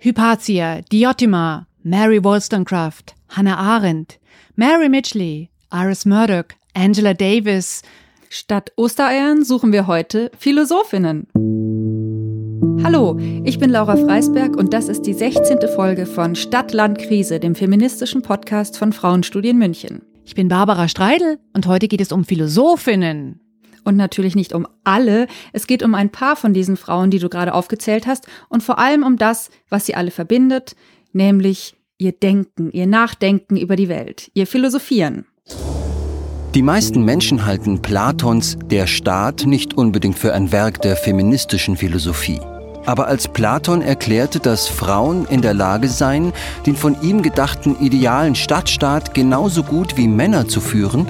Hypatia, Diotima, Mary Wollstonecraft, Hannah Arendt, Mary Mitchley, Iris Murdoch, Angela Davis. Statt Ostereiern suchen wir heute Philosophinnen. Hallo, ich bin Laura Freisberg und das ist die 16. Folge von Stadt, Land, Krise, dem feministischen Podcast von Frauenstudien München. Ich bin Barbara Streidel und heute geht es um Philosophinnen und natürlich nicht um alle. Es geht um ein paar von diesen Frauen, die du gerade aufgezählt hast und vor allem um das, was sie alle verbindet, nämlich ihr Denken, ihr Nachdenken über die Welt, ihr Philosophieren. Die meisten Menschen halten Platons Der Staat nicht unbedingt für ein Werk der feministischen Philosophie. Aber als Platon erklärte, dass Frauen in der Lage seien, den von ihm gedachten idealen Stadtstaat genauso gut wie Männer zu führen,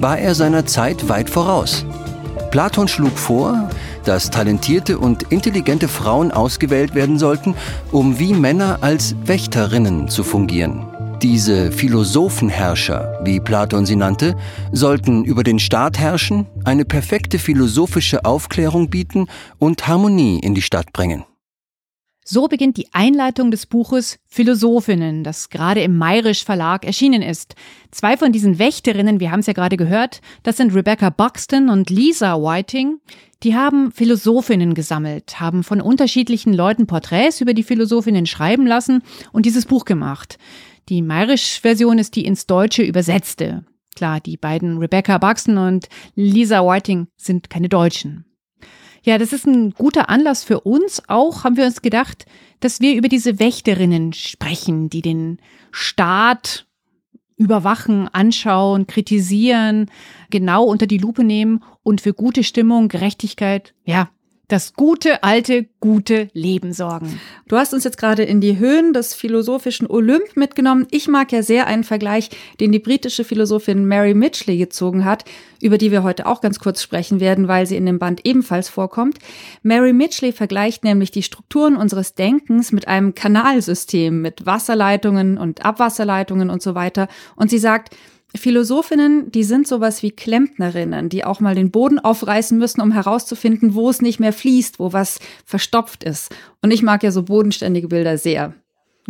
war er seiner Zeit weit voraus. Platon schlug vor, dass talentierte und intelligente Frauen ausgewählt werden sollten, um wie Männer als Wächterinnen zu fungieren. Diese Philosophenherrscher, wie Platon sie nannte, sollten über den Staat herrschen, eine perfekte philosophische Aufklärung bieten und Harmonie in die Stadt bringen. So beginnt die Einleitung des Buches Philosophinnen, das gerade im Mayrisch Verlag erschienen ist. Zwei von diesen Wächterinnen, wir haben es ja gerade gehört, das sind Rebecca Buxton und Lisa Whiting. Die haben Philosophinnen gesammelt, haben von unterschiedlichen Leuten Porträts über die Philosophinnen schreiben lassen und dieses Buch gemacht. Die Mayrisch-Version ist die ins Deutsche übersetzte. Klar, die beiden Rebecca Buxton und Lisa Whiting sind keine Deutschen. Ja, das ist ein guter Anlass für uns. Auch haben wir uns gedacht, dass wir über diese Wächterinnen sprechen, die den Staat überwachen, anschauen, kritisieren, genau unter die Lupe nehmen und für gute Stimmung, Gerechtigkeit, ja, das gute, alte, gute Leben sorgen. Du hast uns jetzt gerade in die Höhen des philosophischen Olymp mitgenommen. Ich mag ja sehr einen Vergleich, den die britische Philosophin Mary Mitchley gezogen hat, über die wir heute auch ganz kurz sprechen werden, weil sie in dem Band ebenfalls vorkommt. Mary Mitchley vergleicht nämlich die Strukturen unseres Denkens mit einem Kanalsystem, mit Wasserleitungen und Abwasserleitungen und so weiter. Und sie sagt, Philosophinnen, die sind sowas wie Klempnerinnen, die auch mal den Boden aufreißen müssen, um herauszufinden, wo es nicht mehr fließt, wo was verstopft ist. Und ich mag ja so bodenständige Bilder sehr.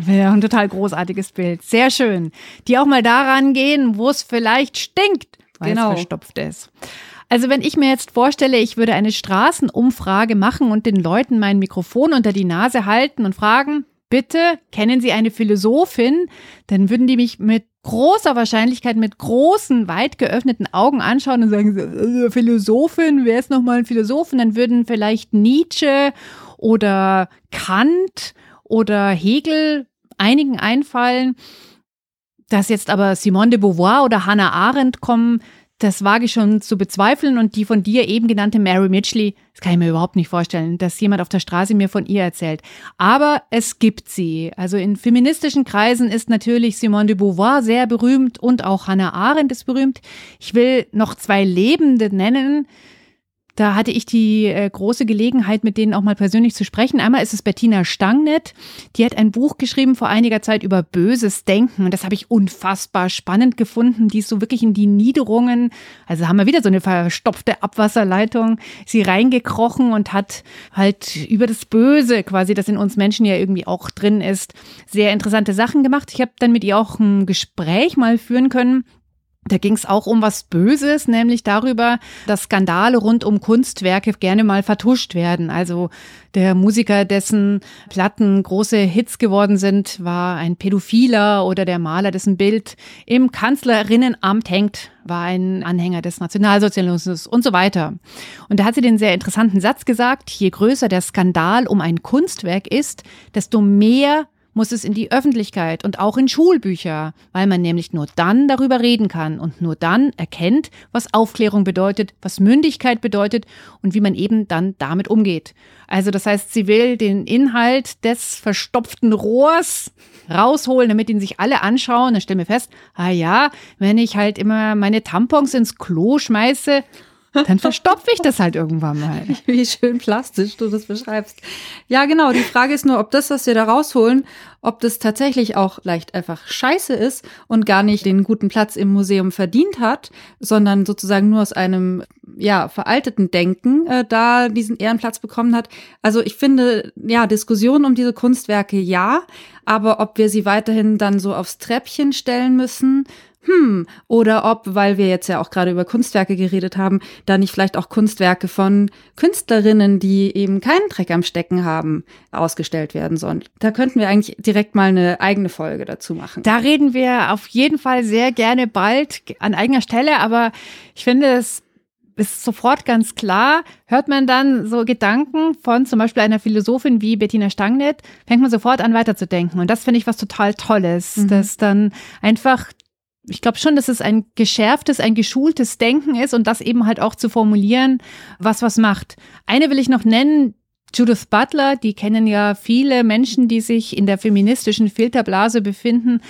Ja, ein total großartiges Bild. Sehr schön. Die auch mal daran gehen, wo es vielleicht stinkt, weil genau. es verstopft ist. Also wenn ich mir jetzt vorstelle, ich würde eine Straßenumfrage machen und den Leuten mein Mikrofon unter die Nase halten und fragen, bitte, kennen Sie eine Philosophin? Dann würden die mich mit großer Wahrscheinlichkeit mit großen, weit geöffneten Augen anschauen und sagen, äh, Philosophin, wer ist nochmal ein Philosoph? Und dann würden vielleicht Nietzsche oder Kant oder Hegel einigen einfallen. Dass jetzt aber Simone de Beauvoir oder Hannah Arendt kommen, das wage ich schon zu bezweifeln. Und die von dir eben genannte Mary Mitchley, das kann ich mir überhaupt nicht vorstellen, dass jemand auf der Straße mir von ihr erzählt. Aber es gibt sie. Also in feministischen Kreisen ist natürlich Simone de Beauvoir sehr berühmt und auch Hannah Arendt ist berühmt. Ich will noch zwei Lebende nennen, da hatte ich die äh, große Gelegenheit, mit denen auch mal persönlich zu sprechen. Einmal ist es Bettina Stangnet. Die hat ein Buch geschrieben vor einiger Zeit über böses Denken. Und das habe ich unfassbar spannend gefunden. Die ist so wirklich in die Niederungen, also haben wir wieder so eine verstopfte Abwasserleitung, sie reingekrochen und hat halt über das Böse quasi, das in uns Menschen ja irgendwie auch drin ist, sehr interessante Sachen gemacht. Ich habe dann mit ihr auch ein Gespräch mal führen können da ging es auch um was Böses, nämlich darüber, dass Skandale rund um Kunstwerke gerne mal vertuscht werden. Also der Musiker, dessen Platten große Hits geworden sind, war ein Pädophiler oder der Maler, dessen Bild im Kanzlerinnenamt hängt, war ein Anhänger des Nationalsozialismus und so weiter. Und da hat sie den sehr interessanten Satz gesagt, je größer der Skandal um ein Kunstwerk ist, desto mehr muss es in die Öffentlichkeit und auch in Schulbücher, weil man nämlich nur dann darüber reden kann und nur dann erkennt, was Aufklärung bedeutet, was Mündigkeit bedeutet und wie man eben dann damit umgeht. Also das heißt, sie will den Inhalt des verstopften Rohrs rausholen, damit ihn sich alle anschauen. Dann stellen wir fest, ah ja, wenn ich halt immer meine Tampons ins Klo schmeiße, dann verstopfe ich das halt irgendwann mal. Wie schön plastisch du das beschreibst. Ja, genau. Die Frage ist nur, ob das, was wir da rausholen, ob das tatsächlich auch leicht einfach scheiße ist und gar nicht den guten Platz im Museum verdient hat, sondern sozusagen nur aus einem ja veralteten Denken äh, da diesen Ehrenplatz bekommen hat. Also ich finde ja Diskussionen um diese Kunstwerke ja, aber ob wir sie weiterhin dann so aufs Treppchen stellen müssen, hm, oder ob, weil wir jetzt ja auch gerade über Kunstwerke geredet haben, da nicht vielleicht auch Kunstwerke von Künstlerinnen, die eben keinen Dreck am Stecken haben, ausgestellt werden sollen. Da könnten wir eigentlich direkt mal eine eigene Folge dazu machen. Da reden wir auf jeden Fall sehr gerne bald an eigener Stelle, aber ich finde es ist sofort ganz klar, hört man dann so Gedanken von zum Beispiel einer Philosophin wie Bettina Stangnet, fängt man sofort an weiterzudenken. Und das finde ich was total Tolles, mhm. dass dann einfach ich glaube schon, dass es ein geschärftes, ein geschultes Denken ist und das eben halt auch zu formulieren, was was macht. Eine will ich noch nennen, Judith Butler, die kennen ja viele Menschen, die sich in der feministischen Filterblase befinden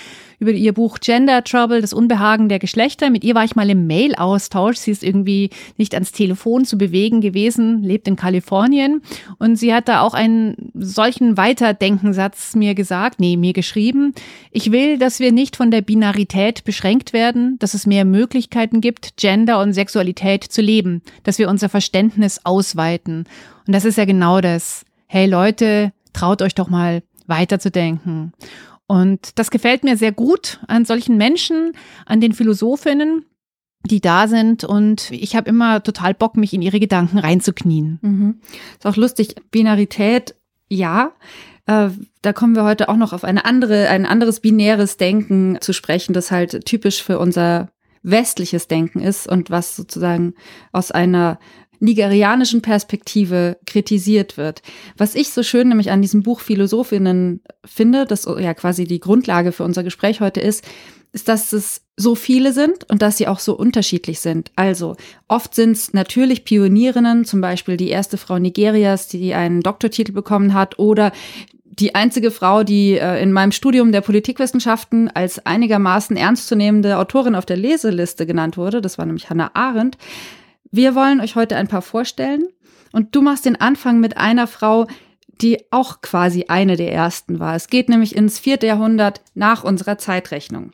über ihr Buch Gender Trouble, das Unbehagen der Geschlechter. Mit ihr war ich mal im Mail-Austausch. Sie ist irgendwie nicht ans Telefon zu bewegen gewesen, lebt in Kalifornien. Und sie hat da auch einen solchen Weiterdenkensatz mir gesagt, nee, mir geschrieben. Ich will, dass wir nicht von der Binarität beschränkt werden, dass es mehr Möglichkeiten gibt, Gender und Sexualität zu leben, dass wir unser Verständnis ausweiten. Und das ist ja genau das. Hey Leute, traut euch doch mal weiterzudenken. Und das gefällt mir sehr gut an solchen Menschen, an den Philosophinnen, die da sind. Und ich habe immer total Bock, mich in ihre Gedanken reinzuknien. Mhm. Ist auch lustig. Binarität, ja. Äh, da kommen wir heute auch noch auf eine andere, ein anderes binäres Denken zu sprechen, das halt typisch für unser westliches Denken ist und was sozusagen aus einer nigerianischen Perspektive kritisiert wird. Was ich so schön nämlich an diesem Buch Philosophinnen finde, das ja quasi die Grundlage für unser Gespräch heute ist, ist, dass es so viele sind und dass sie auch so unterschiedlich sind. Also oft sind es natürlich Pionierinnen, zum Beispiel die erste Frau Nigerias, die einen Doktortitel bekommen hat, oder die einzige Frau, die äh, in meinem Studium der Politikwissenschaften als einigermaßen ernstzunehmende Autorin auf der Leseliste genannt wurde. Das war nämlich Hannah Arendt. Wir wollen euch heute ein paar vorstellen und du machst den Anfang mit einer Frau, die auch quasi eine der ersten war. Es geht nämlich ins vierte Jahrhundert nach unserer Zeitrechnung.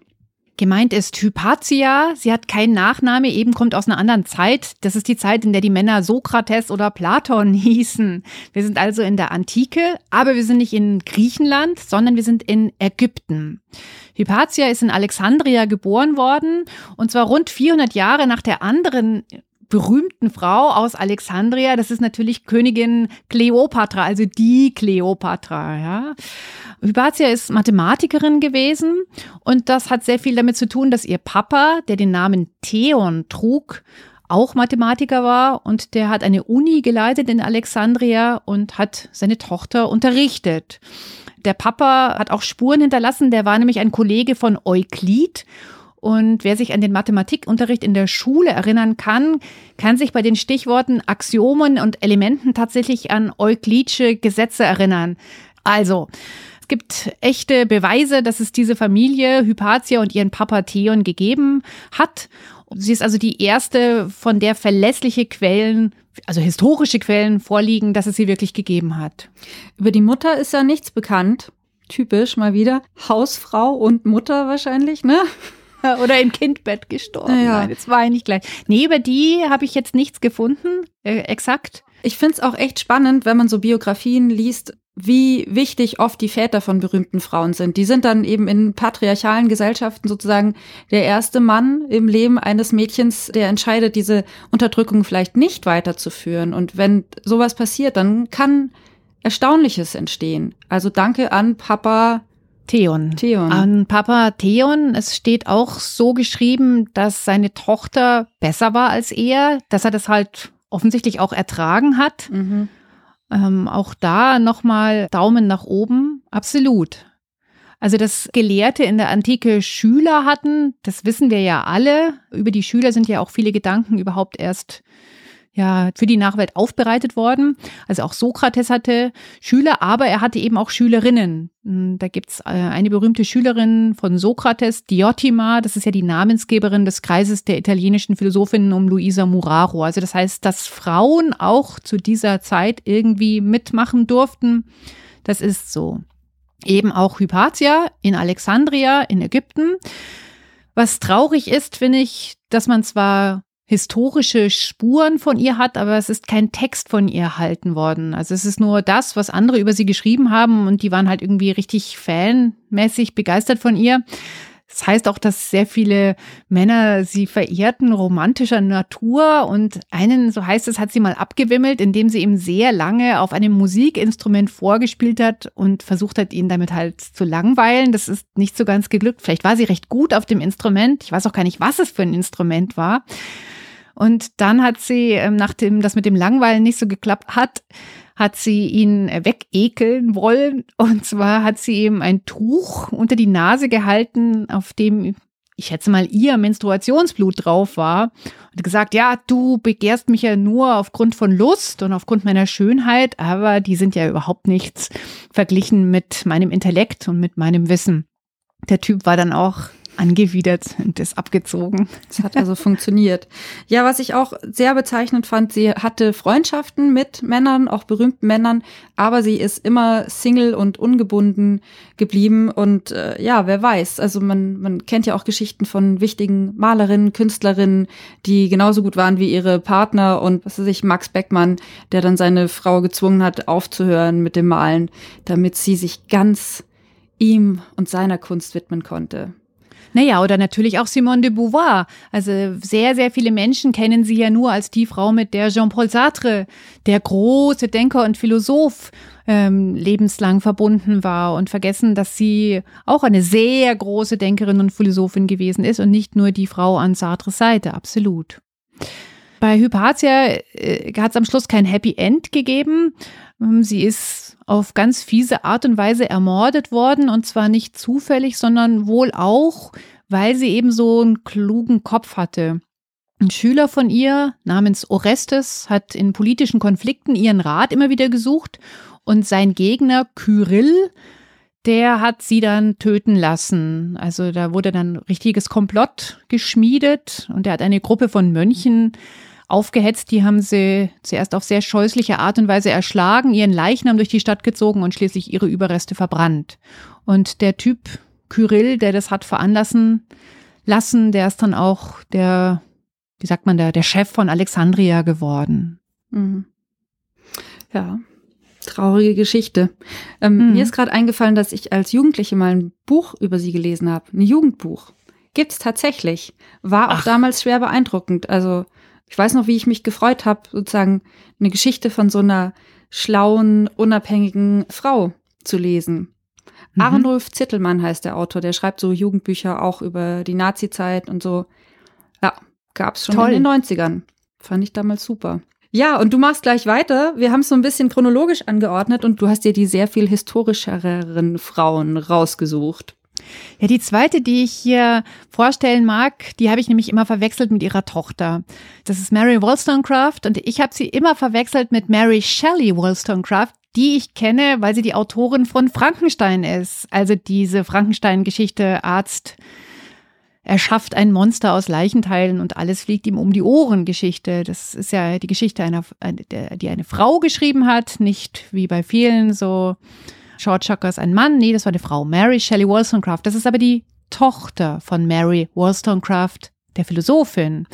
Gemeint ist Hypatia. Sie hat keinen Nachname, eben kommt aus einer anderen Zeit. Das ist die Zeit, in der die Männer Sokrates oder Platon hießen. Wir sind also in der Antike, aber wir sind nicht in Griechenland, sondern wir sind in Ägypten. Hypatia ist in Alexandria geboren worden und zwar rund 400 Jahre nach der anderen berühmten Frau aus Alexandria. Das ist natürlich Königin Kleopatra, also die Kleopatra, ja. Hypatia ist Mathematikerin gewesen und das hat sehr viel damit zu tun, dass ihr Papa, der den Namen Theon trug, auch Mathematiker war und der hat eine Uni geleitet in Alexandria und hat seine Tochter unterrichtet. Der Papa hat auch Spuren hinterlassen, der war nämlich ein Kollege von Euklid und wer sich an den Mathematikunterricht in der Schule erinnern kann, kann sich bei den Stichworten Axiomen und Elementen tatsächlich an Euklidsche Gesetze erinnern. Also, es gibt echte Beweise, dass es diese Familie Hypatia und ihren Papa Theon gegeben hat. Sie ist also die erste, von der verlässliche Quellen, also historische Quellen vorliegen, dass es sie wirklich gegeben hat. Über die Mutter ist ja nichts bekannt. Typisch mal wieder. Hausfrau und Mutter wahrscheinlich, ne? Oder im Kindbett gestorben. Ja. Nein, jetzt war ich nicht gleich. Nee, über die habe ich jetzt nichts gefunden, äh, exakt. Ich finde es auch echt spannend, wenn man so Biografien liest, wie wichtig oft die Väter von berühmten Frauen sind. Die sind dann eben in patriarchalen Gesellschaften sozusagen der erste Mann im Leben eines Mädchens, der entscheidet, diese Unterdrückung vielleicht nicht weiterzuführen. Und wenn sowas passiert, dann kann Erstaunliches entstehen. Also danke an Papa Theon. Theon. An Papa Theon. Es steht auch so geschrieben, dass seine Tochter besser war als er, dass er das halt offensichtlich auch ertragen hat. Mhm. Ähm, auch da nochmal Daumen nach oben. Absolut. Also, dass Gelehrte in der Antike Schüler hatten, das wissen wir ja alle. Über die Schüler sind ja auch viele Gedanken überhaupt erst ja für die Nachwelt aufbereitet worden. Also auch Sokrates hatte Schüler, aber er hatte eben auch Schülerinnen. Hm, da gibt's äh, eine berühmte Schülerin von Sokrates, Diotima, das ist ja die Namensgeberin des Kreises der italienischen Philosophinnen um Luisa Muraro. Also das heißt, dass Frauen auch zu dieser Zeit irgendwie mitmachen durften. Das ist so. Eben auch Hypatia in Alexandria in Ägypten. Was traurig ist, finde ich, dass man zwar historische Spuren von ihr hat, aber es ist kein Text von ihr erhalten worden. Also es ist nur das, was andere über sie geschrieben haben und die waren halt irgendwie richtig fanmäßig begeistert von ihr. Das heißt auch, dass sehr viele Männer sie verehrten, romantischer Natur. Und einen, so heißt es, hat sie mal abgewimmelt, indem sie ihm sehr lange auf einem Musikinstrument vorgespielt hat und versucht hat, ihn damit halt zu langweilen. Das ist nicht so ganz geglückt. Vielleicht war sie recht gut auf dem Instrument. Ich weiß auch gar nicht, was es für ein Instrument war. Und dann hat sie, ähm, nachdem das mit dem Langweilen nicht so geklappt hat, hat sie ihn wegekeln wollen. Und zwar hat sie ihm ein Tuch unter die Nase gehalten, auf dem ich schätze mal, ihr Menstruationsblut drauf war und gesagt, ja, du begehrst mich ja nur aufgrund von Lust und aufgrund meiner Schönheit, aber die sind ja überhaupt nichts verglichen mit meinem Intellekt und mit meinem Wissen. Der Typ war dann auch angewidert und ist abgezogen. Das hat also funktioniert. Ja, was ich auch sehr bezeichnend fand, sie hatte Freundschaften mit Männern, auch berühmten Männern, aber sie ist immer Single und ungebunden geblieben und äh, ja, wer weiß, also man, man kennt ja auch Geschichten von wichtigen Malerinnen, Künstlerinnen, die genauso gut waren wie ihre Partner und was weiß ich, Max Beckmann, der dann seine Frau gezwungen hat, aufzuhören mit dem Malen, damit sie sich ganz ihm und seiner Kunst widmen konnte. Naja, oder natürlich auch Simone de Beauvoir. Also sehr, sehr viele Menschen kennen sie ja nur als die Frau, mit der Jean-Paul Sartre, der große Denker und Philosoph, ähm, lebenslang verbunden war und vergessen, dass sie auch eine sehr große Denkerin und Philosophin gewesen ist und nicht nur die Frau an Sartres Seite, absolut. Bei Hypatia äh, hat es am Schluss kein Happy End gegeben. Ähm, sie ist auf ganz fiese Art und Weise ermordet worden und zwar nicht zufällig, sondern wohl auch, weil sie eben so einen klugen Kopf hatte. Ein Schüler von ihr namens Orestes hat in politischen Konflikten ihren Rat immer wieder gesucht und sein Gegner Kyrill, der hat sie dann töten lassen. Also da wurde dann richtiges Komplott geschmiedet und er hat eine Gruppe von Mönchen aufgehetzt. Die haben sie zuerst auf sehr scheußliche Art und Weise erschlagen, ihren Leichnam durch die Stadt gezogen und schließlich ihre Überreste verbrannt. Und der Typ Kyrill, der das hat veranlassen lassen, der ist dann auch der, wie sagt man, der, der Chef von Alexandria geworden. Mhm. Ja, traurige Geschichte. Ähm, mhm. Mir ist gerade eingefallen, dass ich als Jugendliche mal ein Buch über sie gelesen habe. Ein Jugendbuch. Gibt's tatsächlich. War auch Ach. damals schwer beeindruckend. Also ich weiß noch, wie ich mich gefreut habe, sozusagen eine Geschichte von so einer schlauen, unabhängigen Frau zu lesen. Mhm. Arnulf Zittelmann heißt der Autor, der schreibt so Jugendbücher auch über die Nazi-Zeit und so. Ja, gab's schon Toll. in den 90ern. Fand ich damals super. Ja, und du machst gleich weiter. Wir haben es so ein bisschen chronologisch angeordnet und du hast dir die sehr viel historischeren Frauen rausgesucht. Ja, die zweite, die ich hier vorstellen mag, die habe ich nämlich immer verwechselt mit ihrer Tochter. Das ist Mary Wollstonecraft und ich habe sie immer verwechselt mit Mary Shelley Wollstonecraft, die ich kenne, weil sie die Autorin von Frankenstein ist. Also diese Frankenstein-Geschichte Arzt erschafft ein Monster aus Leichenteilen und alles fliegt ihm um die Ohren Geschichte. Das ist ja die Geschichte einer, die eine Frau geschrieben hat, nicht wie bei vielen so George Shocker ist ein Mann. Nee, das war eine Frau. Mary Shelley Wollstonecraft. Das ist aber die Tochter von Mary Wollstonecraft, der Philosophin.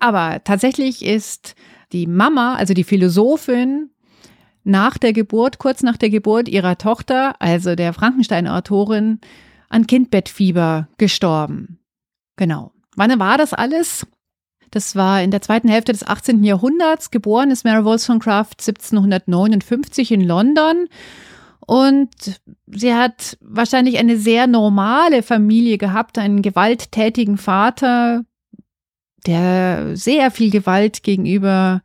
Aber tatsächlich ist die Mama, also die Philosophin, nach der Geburt, kurz nach der Geburt ihrer Tochter, also der Frankenstein-Autorin, an Kindbettfieber gestorben. Genau. Wann war das alles? Das war in der zweiten Hälfte des 18. Jahrhunderts. Geboren ist Mary Wollstonecraft 1759 in London und sie hat wahrscheinlich eine sehr normale Familie gehabt, einen gewalttätigen Vater, der sehr viel Gewalt gegenüber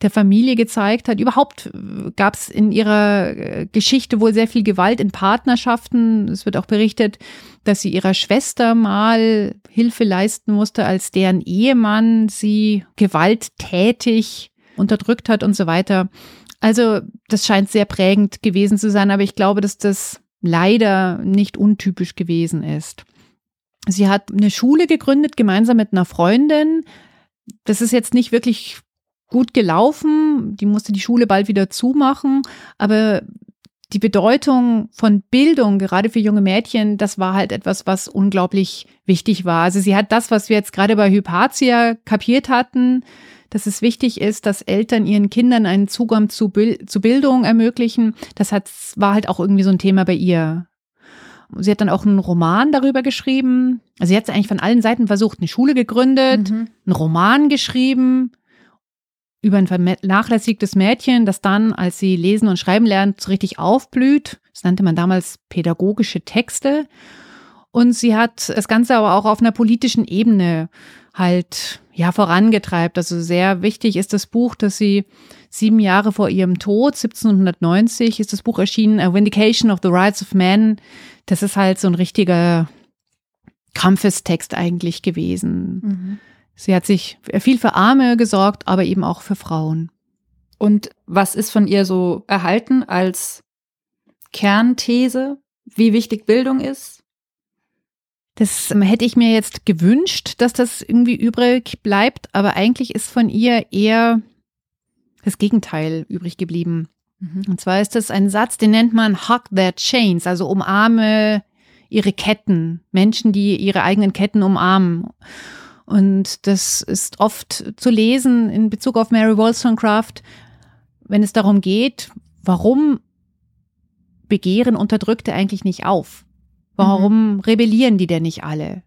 der Familie gezeigt hat. Überhaupt gab es in ihrer äh, Geschichte wohl sehr viel Gewalt in Partnerschaften. Es wird auch berichtet, dass sie ihrer Schwester mal Hilfe leisten musste, als deren Ehemann sie gewalttätig unterdrückt hat und so weiter. Also das scheint sehr prägend gewesen zu sein, aber ich glaube, dass das leider nicht untypisch gewesen ist. Sie hat eine Schule gegründet, gemeinsam mit einer Freundin. Das ist jetzt nicht wirklich gut gelaufen. Die musste die Schule bald wieder zumachen. Aber die Bedeutung von Bildung, gerade für junge Mädchen, das war halt etwas, was unglaublich wichtig war. Also sie hat das, was wir jetzt gerade bei Hypatia kapiert hatten, dass es wichtig ist, dass Eltern ihren Kindern einen Zugang zu, zu Bildung ermöglichen. Das hat, war halt auch irgendwie so ein Thema bei ihr. Sie hat dann auch einen Roman darüber geschrieben. Also sie hat es eigentlich von allen Seiten versucht, eine Schule gegründet, mhm. einen Roman geschrieben über ein vernachlässigtes Mädchen, das dann, als sie lesen und schreiben lernt, so richtig aufblüht. Das nannte man damals pädagogische Texte. Und sie hat das Ganze aber auch auf einer politischen Ebene halt ja vorangetreibt. Also sehr wichtig ist das Buch, dass sie sieben Jahre vor ihrem Tod, 1790, ist das Buch erschienen, A Vindication of the Rights of Men. Das ist halt so ein richtiger Kampfestext eigentlich gewesen. Mhm. Sie hat sich viel für Arme gesorgt, aber eben auch für Frauen. Und was ist von ihr so erhalten als Kernthese, wie wichtig Bildung ist? Das ähm, hätte ich mir jetzt gewünscht, dass das irgendwie übrig bleibt, aber eigentlich ist von ihr eher das Gegenteil übrig geblieben. Mhm. Und zwar ist das ein Satz, den nennt man Hug their chains, also umarme ihre Ketten, Menschen, die ihre eigenen Ketten umarmen. Und das ist oft zu lesen in Bezug auf Mary Wollstonecraft, wenn es darum geht, warum begehren Unterdrückte eigentlich nicht auf? Warum mhm. rebellieren die denn nicht alle?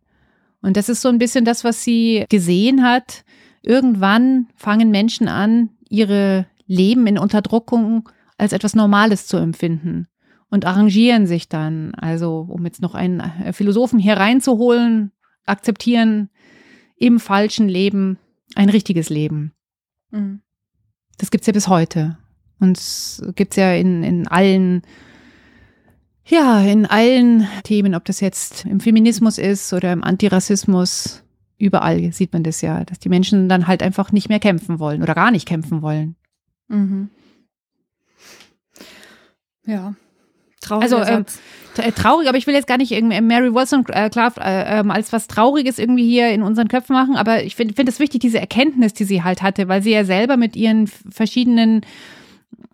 Und das ist so ein bisschen das, was sie gesehen hat. Irgendwann fangen Menschen an, ihre Leben in Unterdrückung als etwas Normales zu empfinden und arrangieren sich dann. Also, um jetzt noch einen Philosophen hier reinzuholen, akzeptieren im falschen Leben ein richtiges Leben. Mhm. Das gibt's ja bis heute. Und es gibt's ja in, in allen, ja, in allen Themen, ob das jetzt im Feminismus ist oder im Antirassismus, überall sieht man das ja, dass die Menschen dann halt einfach nicht mehr kämpfen wollen oder gar nicht kämpfen wollen. Mhm. Ja, Traurig. Also ähm, äh, traurig, aber ich will jetzt gar nicht irgendwie Mary Wollstonecraft äh, äh, als was Trauriges irgendwie hier in unseren Köpfen machen, aber ich finde find es wichtig, diese Erkenntnis, die sie halt hatte, weil sie ja selber mit ihren verschiedenen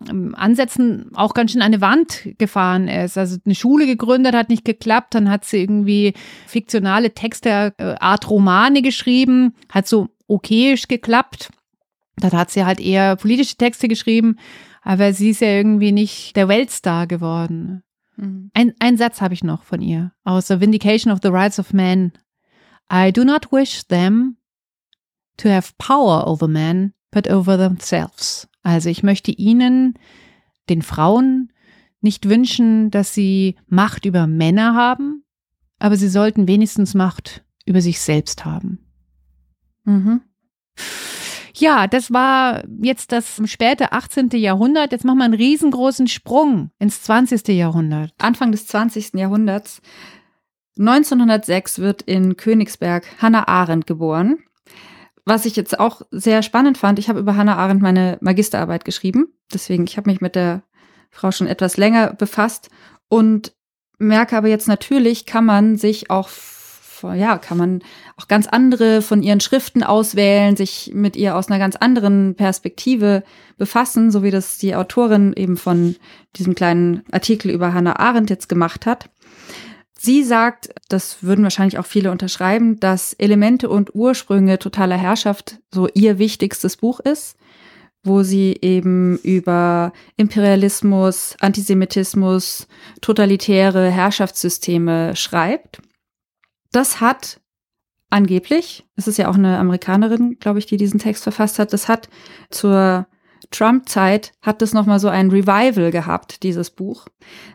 ähm, Ansätzen auch ganz schön an eine Wand gefahren ist. Also eine Schule gegründet, hat nicht geklappt, dann hat sie irgendwie fiktionale Texte, äh, Art Romane geschrieben, hat so okayisch geklappt. Dann hat sie halt eher politische Texte geschrieben, aber sie ist ja irgendwie nicht der Weltstar geworden. Mhm. Ein, ein Satz habe ich noch von ihr aus The Vindication of the Rights of Men. I do not wish them to have power over men, but over themselves. Also ich möchte ihnen, den Frauen, nicht wünschen, dass sie Macht über Männer haben, aber sie sollten wenigstens Macht über sich selbst haben. Mhm. Ja, das war jetzt das späte 18. Jahrhundert. Jetzt machen wir einen riesengroßen Sprung ins 20. Jahrhundert. Anfang des 20. Jahrhunderts. 1906 wird in Königsberg Hannah Arendt geboren. Was ich jetzt auch sehr spannend fand, ich habe über Hannah Arendt meine Magisterarbeit geschrieben. Deswegen, ich habe mich mit der Frau schon etwas länger befasst und merke aber jetzt natürlich, kann man sich auch ja, kann man auch ganz andere von ihren Schriften auswählen, sich mit ihr aus einer ganz anderen Perspektive befassen, so wie das die Autorin eben von diesem kleinen Artikel über Hannah Arendt jetzt gemacht hat. Sie sagt, das würden wahrscheinlich auch viele unterschreiben, dass Elemente und Ursprünge totaler Herrschaft so ihr wichtigstes Buch ist, wo sie eben über Imperialismus, Antisemitismus, totalitäre Herrschaftssysteme schreibt. Das hat angeblich, es ist ja auch eine Amerikanerin, glaube ich, die diesen Text verfasst hat, das hat zur Trump-Zeit hat das nochmal so ein Revival gehabt, dieses Buch.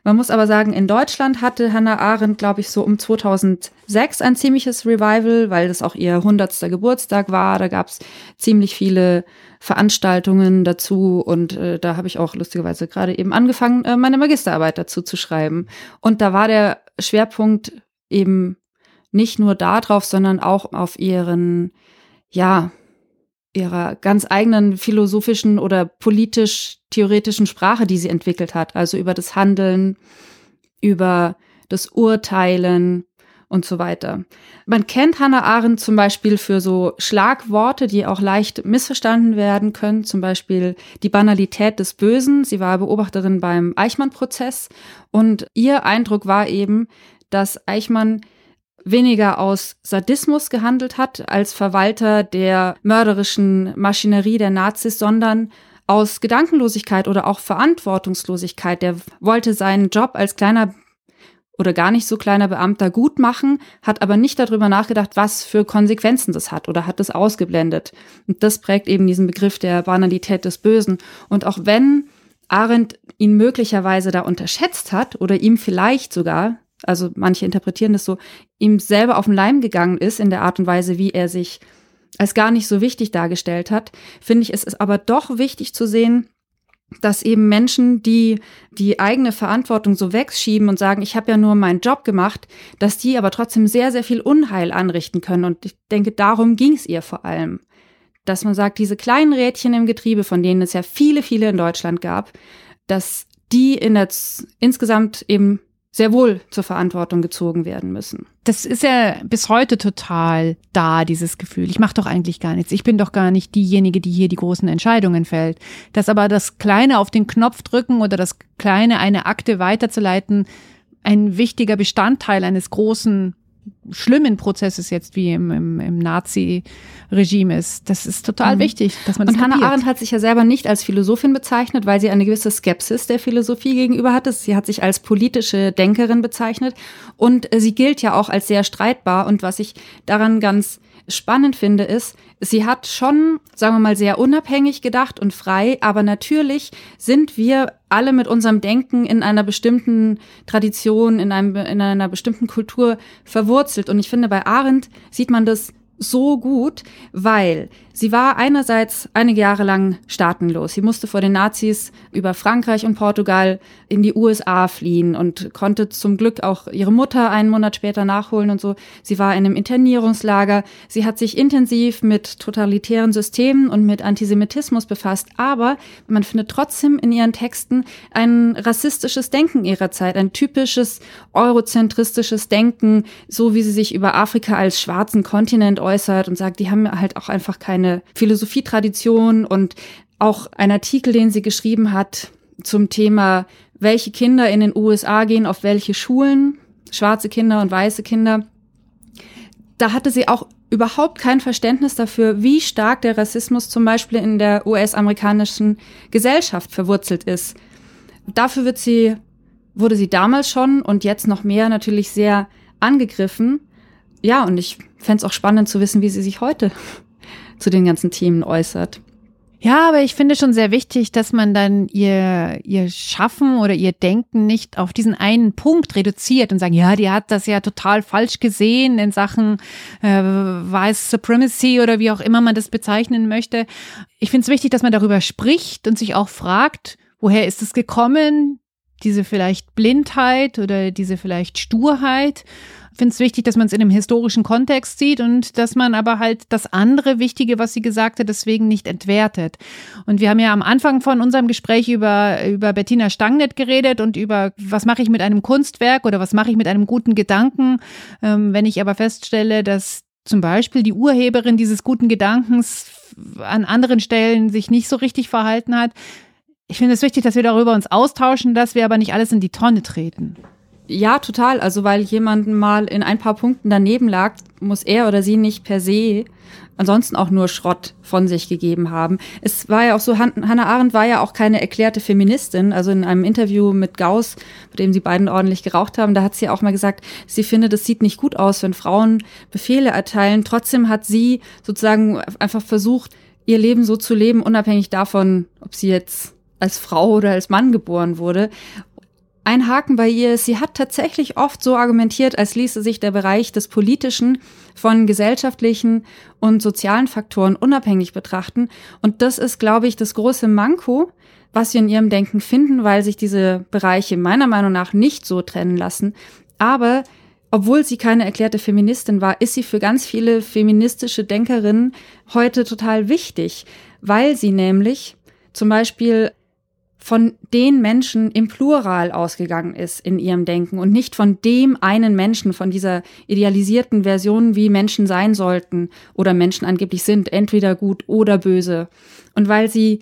Man muss aber sagen, in Deutschland hatte Hannah Arendt, glaube ich, so um 2006 ein ziemliches Revival, weil das auch ihr 100. Geburtstag war. Da gab es ziemlich viele Veranstaltungen dazu und äh, da habe ich auch lustigerweise gerade eben angefangen, äh, meine Magisterarbeit dazu zu schreiben. Und da war der Schwerpunkt eben nicht nur darauf, sondern auch auf ihren, ja, ihrer ganz eigenen philosophischen oder politisch-theoretischen Sprache, die sie entwickelt hat. Also über das Handeln, über das Urteilen und so weiter. Man kennt Hannah Arendt zum Beispiel für so Schlagworte, die auch leicht missverstanden werden können, zum Beispiel die Banalität des Bösen. Sie war Beobachterin beim Eichmann-Prozess und ihr Eindruck war eben, dass Eichmann weniger aus Sadismus gehandelt hat als Verwalter der mörderischen Maschinerie der Nazis, sondern aus Gedankenlosigkeit oder auch Verantwortungslosigkeit. Der wollte seinen Job als kleiner oder gar nicht so kleiner Beamter gut machen, hat aber nicht darüber nachgedacht, was für Konsequenzen das hat oder hat es ausgeblendet. Und das prägt eben diesen Begriff der Banalität des Bösen. Und auch wenn Arendt ihn möglicherweise da unterschätzt hat oder ihm vielleicht sogar, also manche interpretieren das so, ihm selber auf den Leim gegangen ist in der Art und Weise, wie er sich als gar nicht so wichtig dargestellt hat, finde ich, es ist aber doch wichtig zu sehen, dass eben Menschen, die die eigene Verantwortung so wegschieben und sagen, ich habe ja nur meinen Job gemacht, dass die aber trotzdem sehr, sehr viel Unheil anrichten können. Und ich denke, darum ging es ihr vor allem. Dass man sagt, diese kleinen Rädchen im Getriebe, von denen es ja viele, viele in Deutschland gab, dass die in der insgesamt eben sehr wohl zur Verantwortung gezogen werden müssen. Das ist ja bis heute total da, dieses Gefühl. Ich mache doch eigentlich gar nichts. Ich bin doch gar nicht diejenige, die hier die großen Entscheidungen fällt. Dass aber das Kleine auf den Knopf drücken oder das Kleine eine Akte weiterzuleiten ein wichtiger Bestandteil eines großen schlimmen Prozesses jetzt wie im, im, im Nazi-Regime ist. Das ist total mhm. wichtig, dass man das Und Hannah Arendt hat sich ja selber nicht als Philosophin bezeichnet, weil sie eine gewisse Skepsis der Philosophie gegenüber hatte. Sie hat sich als politische Denkerin bezeichnet und sie gilt ja auch als sehr streitbar. Und was ich daran ganz spannend finde, ist, sie hat schon, sagen wir mal, sehr unabhängig gedacht und frei, aber natürlich sind wir alle mit unserem Denken in einer bestimmten Tradition, in, einem, in einer bestimmten Kultur verwurzelt. Und ich finde, bei Arendt sieht man das so gut, weil sie war einerseits einige Jahre lang staatenlos. Sie musste vor den Nazis über Frankreich und Portugal in die USA fliehen und konnte zum Glück auch ihre Mutter einen Monat später nachholen und so. Sie war in einem Internierungslager. Sie hat sich intensiv mit totalitären Systemen und mit Antisemitismus befasst. Aber man findet trotzdem in ihren Texten ein rassistisches Denken ihrer Zeit, ein typisches eurozentristisches Denken, so wie sie sich über Afrika als schwarzen Kontinent äußert und sagt, die haben halt auch einfach keine Philosophietradition und auch ein Artikel, den sie geschrieben hat zum Thema, welche Kinder in den USA gehen auf welche Schulen, schwarze Kinder und weiße Kinder. Da hatte sie auch überhaupt kein Verständnis dafür, wie stark der Rassismus zum Beispiel in der US-amerikanischen Gesellschaft verwurzelt ist. Dafür wird sie, wurde sie damals schon und jetzt noch mehr natürlich sehr angegriffen. Ja, und ich fände es auch spannend zu wissen, wie sie sich heute zu den ganzen Themen äußert. Ja, aber ich finde schon sehr wichtig, dass man dann ihr, ihr Schaffen oder ihr Denken nicht auf diesen einen Punkt reduziert und sagen, ja, die hat das ja total falsch gesehen in Sachen äh, White Supremacy oder wie auch immer man das bezeichnen möchte. Ich finde es wichtig, dass man darüber spricht und sich auch fragt, woher ist es gekommen, diese vielleicht Blindheit oder diese vielleicht Sturheit finde es wichtig, dass man es in einem historischen Kontext sieht und dass man aber halt das andere Wichtige, was sie gesagt hat, deswegen nicht entwertet. Und wir haben ja am Anfang von unserem Gespräch über, über Bettina Stangnet geredet und über, was mache ich mit einem Kunstwerk oder was mache ich mit einem guten Gedanken. Ähm, wenn ich aber feststelle, dass zum Beispiel die Urheberin dieses guten Gedankens an anderen Stellen sich nicht so richtig verhalten hat. Ich finde es wichtig, dass wir darüber uns austauschen, dass wir aber nicht alles in die Tonne treten. Ja, total. Also weil jemand mal in ein paar Punkten daneben lag, muss er oder sie nicht per se ansonsten auch nur Schrott von sich gegeben haben. Es war ja auch so, Hannah Arendt war ja auch keine erklärte Feministin. Also in einem Interview mit Gauss, bei dem sie beiden ordentlich geraucht haben, da hat sie auch mal gesagt, sie findet, es sieht nicht gut aus, wenn Frauen Befehle erteilen. Trotzdem hat sie sozusagen einfach versucht, ihr Leben so zu leben, unabhängig davon, ob sie jetzt als Frau oder als Mann geboren wurde. Ein Haken bei ihr ist, sie hat tatsächlich oft so argumentiert, als ließe sich der Bereich des Politischen von gesellschaftlichen und sozialen Faktoren unabhängig betrachten. Und das ist, glaube ich, das große Manko, was wir in ihrem Denken finden, weil sich diese Bereiche meiner Meinung nach nicht so trennen lassen. Aber obwohl sie keine erklärte Feministin war, ist sie für ganz viele feministische Denkerinnen heute total wichtig, weil sie nämlich zum Beispiel von den Menschen im Plural ausgegangen ist in ihrem Denken und nicht von dem einen Menschen, von dieser idealisierten Version, wie Menschen sein sollten oder Menschen angeblich sind, entweder gut oder böse. Und weil sie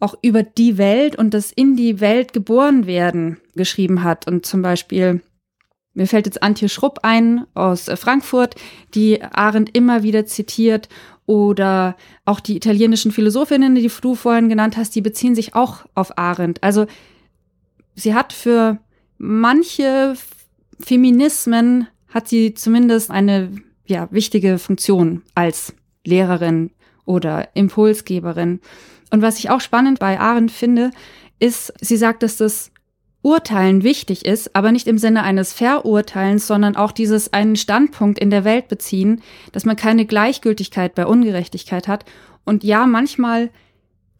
auch über die Welt und das in die Welt geboren werden geschrieben hat und zum Beispiel mir fällt jetzt Antje Schrupp ein aus Frankfurt, die Arendt immer wieder zitiert oder auch die italienischen Philosophinnen, die du vorhin genannt hast, die beziehen sich auch auf Arendt. Also sie hat für manche Feminismen hat sie zumindest eine ja, wichtige Funktion als Lehrerin oder Impulsgeberin. Und was ich auch spannend bei Arendt finde, ist, sie sagt, dass das Urteilen wichtig ist, aber nicht im Sinne eines Verurteilens, sondern auch dieses einen Standpunkt in der Welt beziehen, dass man keine Gleichgültigkeit bei Ungerechtigkeit hat. Und ja, manchmal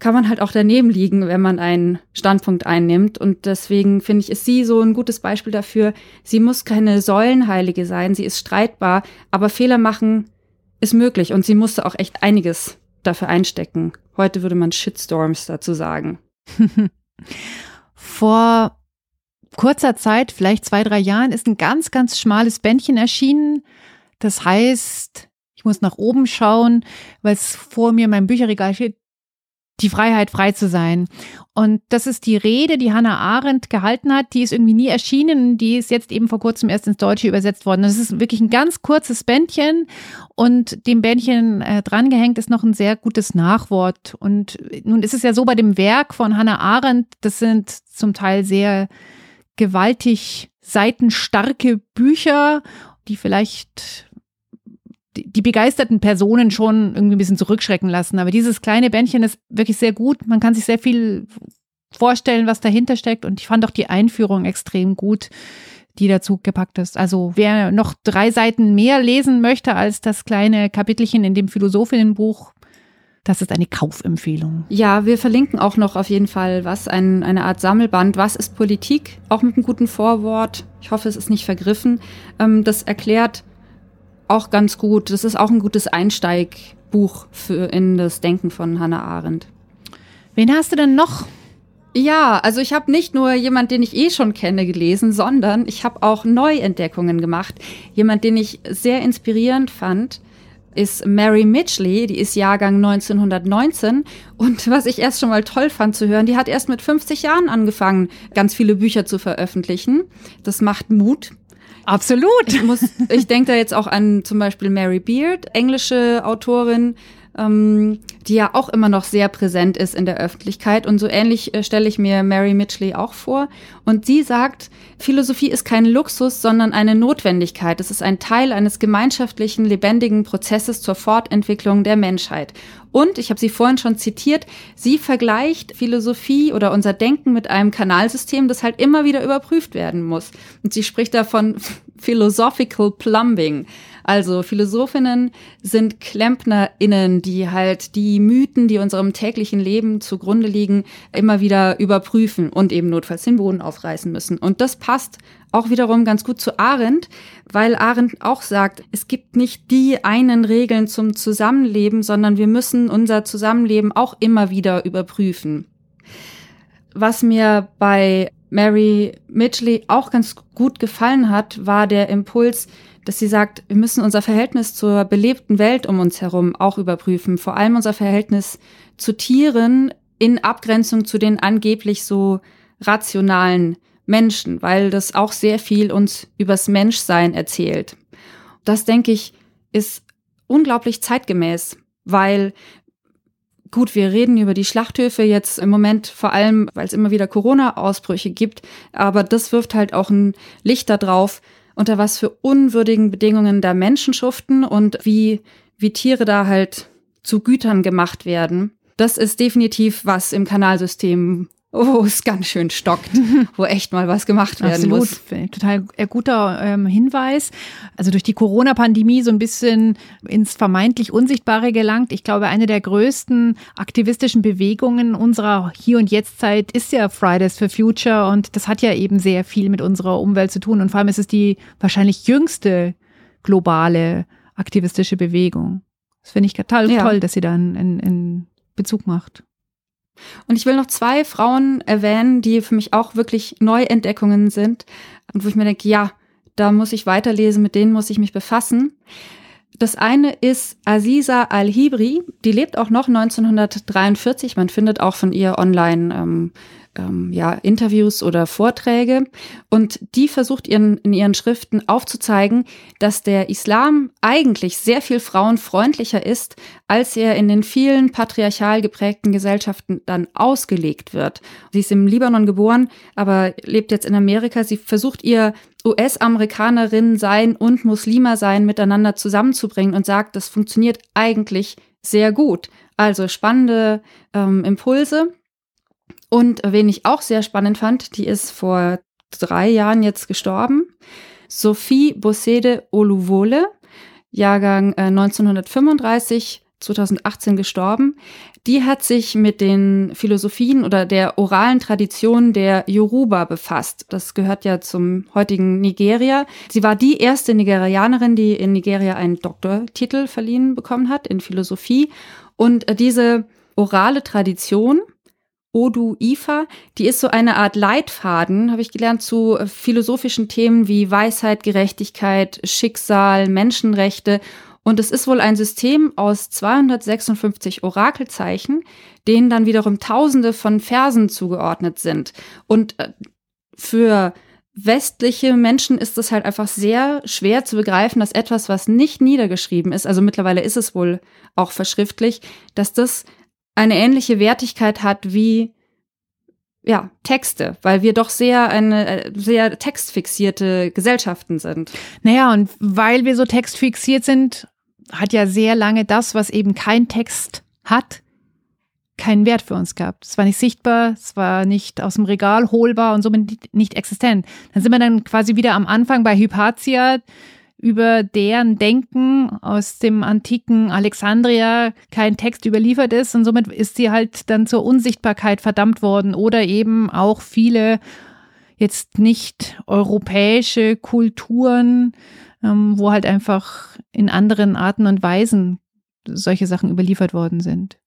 kann man halt auch daneben liegen, wenn man einen Standpunkt einnimmt. Und deswegen finde ich, ist sie so ein gutes Beispiel dafür. Sie muss keine Säulenheilige sein, sie ist streitbar, aber Fehler machen ist möglich. Und sie musste auch echt einiges dafür einstecken. Heute würde man Shitstorms dazu sagen. Vor kurzer Zeit, vielleicht zwei, drei Jahren, ist ein ganz, ganz schmales Bändchen erschienen. Das heißt, ich muss nach oben schauen, weil es vor mir in meinem Bücherregal steht, die Freiheit, frei zu sein. Und das ist die Rede, die Hannah Arendt gehalten hat. Die ist irgendwie nie erschienen. Die ist jetzt eben vor kurzem erst ins Deutsche übersetzt worden. Das ist wirklich ein ganz kurzes Bändchen. Und dem Bändchen äh, drangehängt ist noch ein sehr gutes Nachwort. Und nun ist es ja so bei dem Werk von Hannah Arendt, das sind zum Teil sehr gewaltig seitenstarke Bücher, die vielleicht die, begeisterten Personen schon irgendwie ein bisschen zurückschrecken lassen. Aber dieses kleine Bändchen ist wirklich sehr gut. Man kann sich sehr viel vorstellen, was dahinter steckt. Und ich fand auch die Einführung extrem gut, die dazu gepackt ist. Also wer noch drei Seiten mehr lesen möchte als das kleine Kapitelchen in dem Philosophinnenbuch, das ist eine Kaufempfehlung. Ja, wir verlinken auch noch auf jeden Fall was, ein, eine Art Sammelband. Was ist Politik? Auch mit einem guten Vorwort. Ich hoffe, es ist nicht vergriffen. Ähm, das erklärt auch ganz gut. Das ist auch ein gutes Einsteigbuch für in das Denken von Hannah Arendt. Wen hast du denn noch? Ja, also ich habe nicht nur jemand, den ich eh schon kenne, gelesen, sondern ich habe auch Neuentdeckungen gemacht. Jemand, den ich sehr inspirierend fand ist Mary Mitchley, die ist Jahrgang 1919. Und was ich erst schon mal toll fand zu hören, die hat erst mit 50 Jahren angefangen, ganz viele Bücher zu veröffentlichen. Das macht Mut. Absolut. Ich, muss, ich denke da jetzt auch an zum Beispiel Mary Beard, englische Autorin, ähm, die ja auch immer noch sehr präsent ist in der Öffentlichkeit. Und so ähnlich äh, stelle ich mir Mary Mitchley auch vor. Und sie sagt, Philosophie ist kein Luxus, sondern eine Notwendigkeit. Es ist ein Teil eines gemeinschaftlichen, lebendigen Prozesses zur Fortentwicklung der Menschheit. Und, ich habe sie vorhin schon zitiert, sie vergleicht Philosophie oder unser Denken mit einem Kanalsystem, das halt immer wieder überprüft werden muss. Und sie spricht davon Philosophical Plumbing. Also Philosophinnen sind KlempnerInnen, die halt die Mythen, die unserem täglichen Leben zugrunde liegen, immer wieder überprüfen und eben notfalls den Boden aufreißen müssen. Und das passt auch wiederum ganz gut zu Arendt, weil Arendt auch sagt, es gibt nicht die einen Regeln zum Zusammenleben, sondern wir müssen unser Zusammenleben auch immer wieder überprüfen. Was mir bei Mary Midgley auch ganz gut gefallen hat, war der Impuls, dass sie sagt, wir müssen unser Verhältnis zur belebten Welt um uns herum auch überprüfen, vor allem unser Verhältnis zu Tieren in Abgrenzung zu den angeblich so rationalen Menschen, weil das auch sehr viel uns übers Menschsein erzählt. Das denke ich ist unglaublich zeitgemäß, weil Gut, wir reden über die Schlachthöfe jetzt im Moment vor allem, weil es immer wieder Corona-Ausbrüche gibt, aber das wirft halt auch ein Licht darauf, unter was für unwürdigen Bedingungen da Menschen schuften und wie, wie Tiere da halt zu Gütern gemacht werden. Das ist definitiv was im Kanalsystem, oh, es ganz schön stockt, wo echt mal was gemacht werden Absolut. muss. Total äh, guter ähm, Hinweis. Also durch die Corona-Pandemie so ein bisschen ins vermeintlich Unsichtbare gelangt. Ich glaube, eine der größten aktivistischen Bewegungen unserer Hier- und Jetzt-Zeit ist ja Fridays for Future und das hat ja eben sehr viel mit unserer Umwelt zu tun und vor allem ist es die wahrscheinlich jüngste globale aktivistische Bewegung. Das finde ich total ja. toll, dass sie da einen, einen Bezug macht. Und ich will noch zwei Frauen erwähnen, die für mich auch wirklich Neuentdeckungen sind und wo ich mir denke, ja, da muss ich weiterlesen, mit denen muss ich mich befassen. Das eine ist Aziza Al-Hibri, die lebt auch noch 1943. Man findet auch von ihr online ähm, ähm, ja, Interviews oder Vorträge. Und die versucht ihren, in ihren Schriften aufzuzeigen, dass der Islam eigentlich sehr viel frauenfreundlicher ist, als er in den vielen patriarchal geprägten Gesellschaften dann ausgelegt wird. Sie ist im Libanon geboren, aber lebt jetzt in Amerika. Sie versucht ihr US-Amerikanerin sein und Muslima sein miteinander zusammenzubringen und sagt, das funktioniert eigentlich sehr gut. Also spannende ähm, Impulse. Und wen ich auch sehr spannend fand, die ist vor drei Jahren jetzt gestorben. Sophie Bossede Oluvole, Jahrgang äh, 1935, 2018 gestorben. Die hat sich mit den Philosophien oder der oralen Tradition der Yoruba befasst. Das gehört ja zum heutigen Nigeria. Sie war die erste Nigerianerin, die in Nigeria einen Doktortitel verliehen bekommen hat in Philosophie. Und äh, diese orale Tradition Odu Ifa, die ist so eine Art Leitfaden, habe ich gelernt, zu äh, philosophischen Themen wie Weisheit, Gerechtigkeit, Schicksal, Menschenrechte. Und es ist wohl ein System aus 256 Orakelzeichen, denen dann wiederum Tausende von Versen zugeordnet sind. Und äh, für westliche Menschen ist es halt einfach sehr schwer zu begreifen, dass etwas, was nicht niedergeschrieben ist, also mittlerweile ist es wohl auch verschriftlich, dass das eine ähnliche Wertigkeit hat wie ja, Texte, weil wir doch sehr eine äh, sehr textfixierte Gesellschaften sind. Naja, und weil wir so textfixiert sind, hat ja sehr lange das, was eben kein Text hat, keinen Wert für uns gehabt. Es war nicht sichtbar, es war nicht aus dem Regal holbar und somit nicht existent. Dann sind wir dann quasi wieder am Anfang bei Hypatia, über deren Denken aus dem antiken Alexandria kein Text überliefert ist und somit ist sie halt dann zur Unsichtbarkeit verdammt worden oder eben auch viele jetzt nicht europäische Kulturen, ähm, wo halt einfach in anderen Arten und Weisen solche Sachen überliefert worden sind.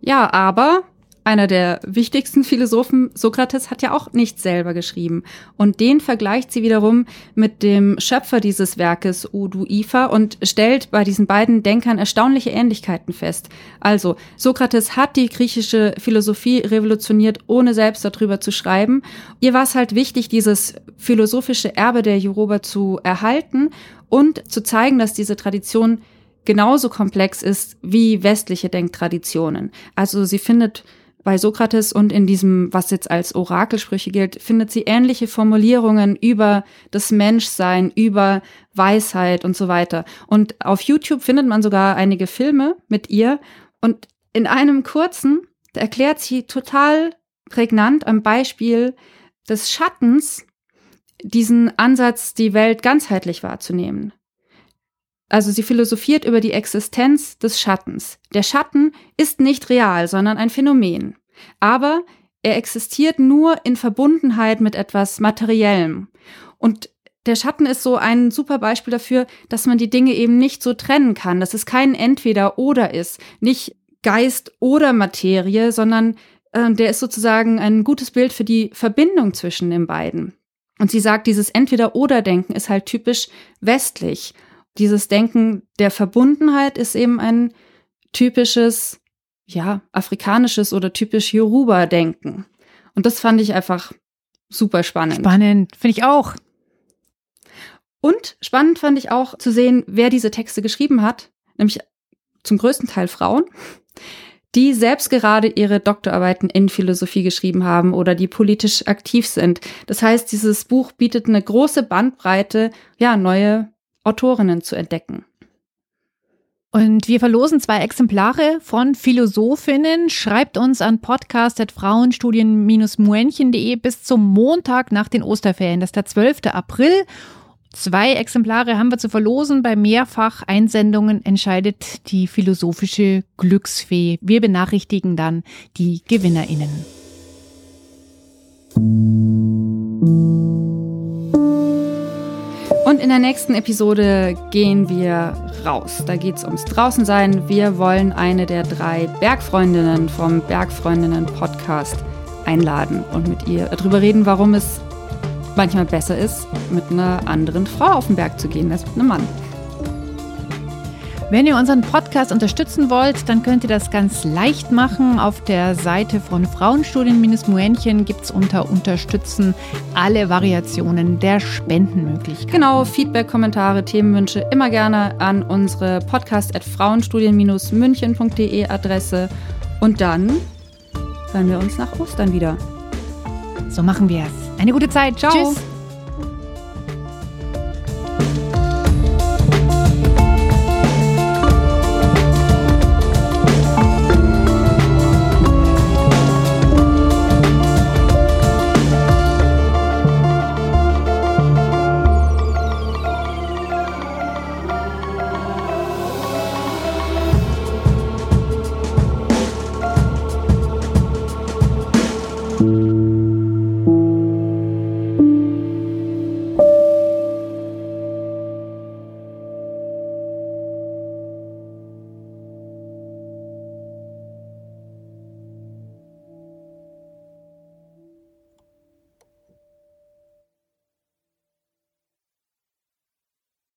Ja, aber einer der wichtigsten Philosophen, Sokrates, hat ja auch nichts selber geschrieben. Und den vergleicht sie wiederum mit dem Schöpfer dieses Werkes, Udu Ifa, und stellt bei diesen beiden Denkern erstaunliche Ähnlichkeiten fest. Also, Sokrates hat die griechische Philosophie revolutioniert, ohne selbst darüber zu schreiben. Ihr war es halt wichtig, dieses philosophische Erbe der Yoruba zu erhalten und zu zeigen, dass diese Tradition genauso komplex ist wie westliche Denktraditionen. Also sie findet bei Sokrates und in diesem, was jetzt als Orakelsprüche gilt, findet sie ähnliche Formulierungen über das Menschsein, über Weisheit und so weiter. Und auf YouTube findet man sogar einige Filme mit ihr. Und in einem kurzen, erklärt sie total prägnant am Beispiel des Schattens diesen Ansatz, die Welt ganzheitlich wahrzunehmen. Also sie philosophiert über die Existenz des Schattens. Der Schatten ist nicht real, sondern ein Phänomen. Aber er existiert nur in Verbundenheit mit etwas Materiellem. Und der Schatten ist so ein super Beispiel dafür, dass man die Dinge eben nicht so trennen kann, dass es kein Entweder-Oder ist, nicht Geist oder Materie, sondern äh, der ist sozusagen ein gutes Bild für die Verbindung zwischen den beiden. Und sie sagt, dieses Entweder-Oder-Denken ist halt typisch westlich dieses Denken der Verbundenheit ist eben ein typisches, ja, afrikanisches oder typisch Yoruba-Denken. Und das fand ich einfach super spannend. Spannend, finde ich auch. Und spannend fand ich auch zu sehen, wer diese Texte geschrieben hat, nämlich zum größten Teil Frauen, die selbst gerade ihre Doktorarbeiten in Philosophie geschrieben haben oder die politisch aktiv sind. Das heißt, dieses Buch bietet eine große Bandbreite, ja, neue Autorinnen zu entdecken. Und wir verlosen zwei Exemplare von Philosophinnen. Schreibt uns an podcast.frauenstudien-muenchen.de bis zum Montag nach den Osterferien. Das ist der 12. April. Zwei Exemplare haben wir zu verlosen. Bei Mehrfach-Einsendungen entscheidet die philosophische Glücksfee. Wir benachrichtigen dann die GewinnerInnen. Und in der nächsten Episode gehen wir raus. Da geht es ums Draußensein. Wir wollen eine der drei Bergfreundinnen vom Bergfreundinnen-Podcast einladen und mit ihr darüber reden, warum es manchmal besser ist, mit einer anderen Frau auf den Berg zu gehen als mit einem Mann. Wenn ihr unseren Podcast unterstützen wollt, dann könnt ihr das ganz leicht machen. Auf der Seite von Frauenstudien-Muenchen gibt es unter Unterstützen alle Variationen der Spendenmöglichkeiten. Genau, Feedback, Kommentare, Themenwünsche immer gerne an unsere podcast.frauenstudien-münchen.de Adresse. Und dann hören wir uns nach Ostern wieder. So machen wir es. Eine gute Zeit. Ciao. Tschüss.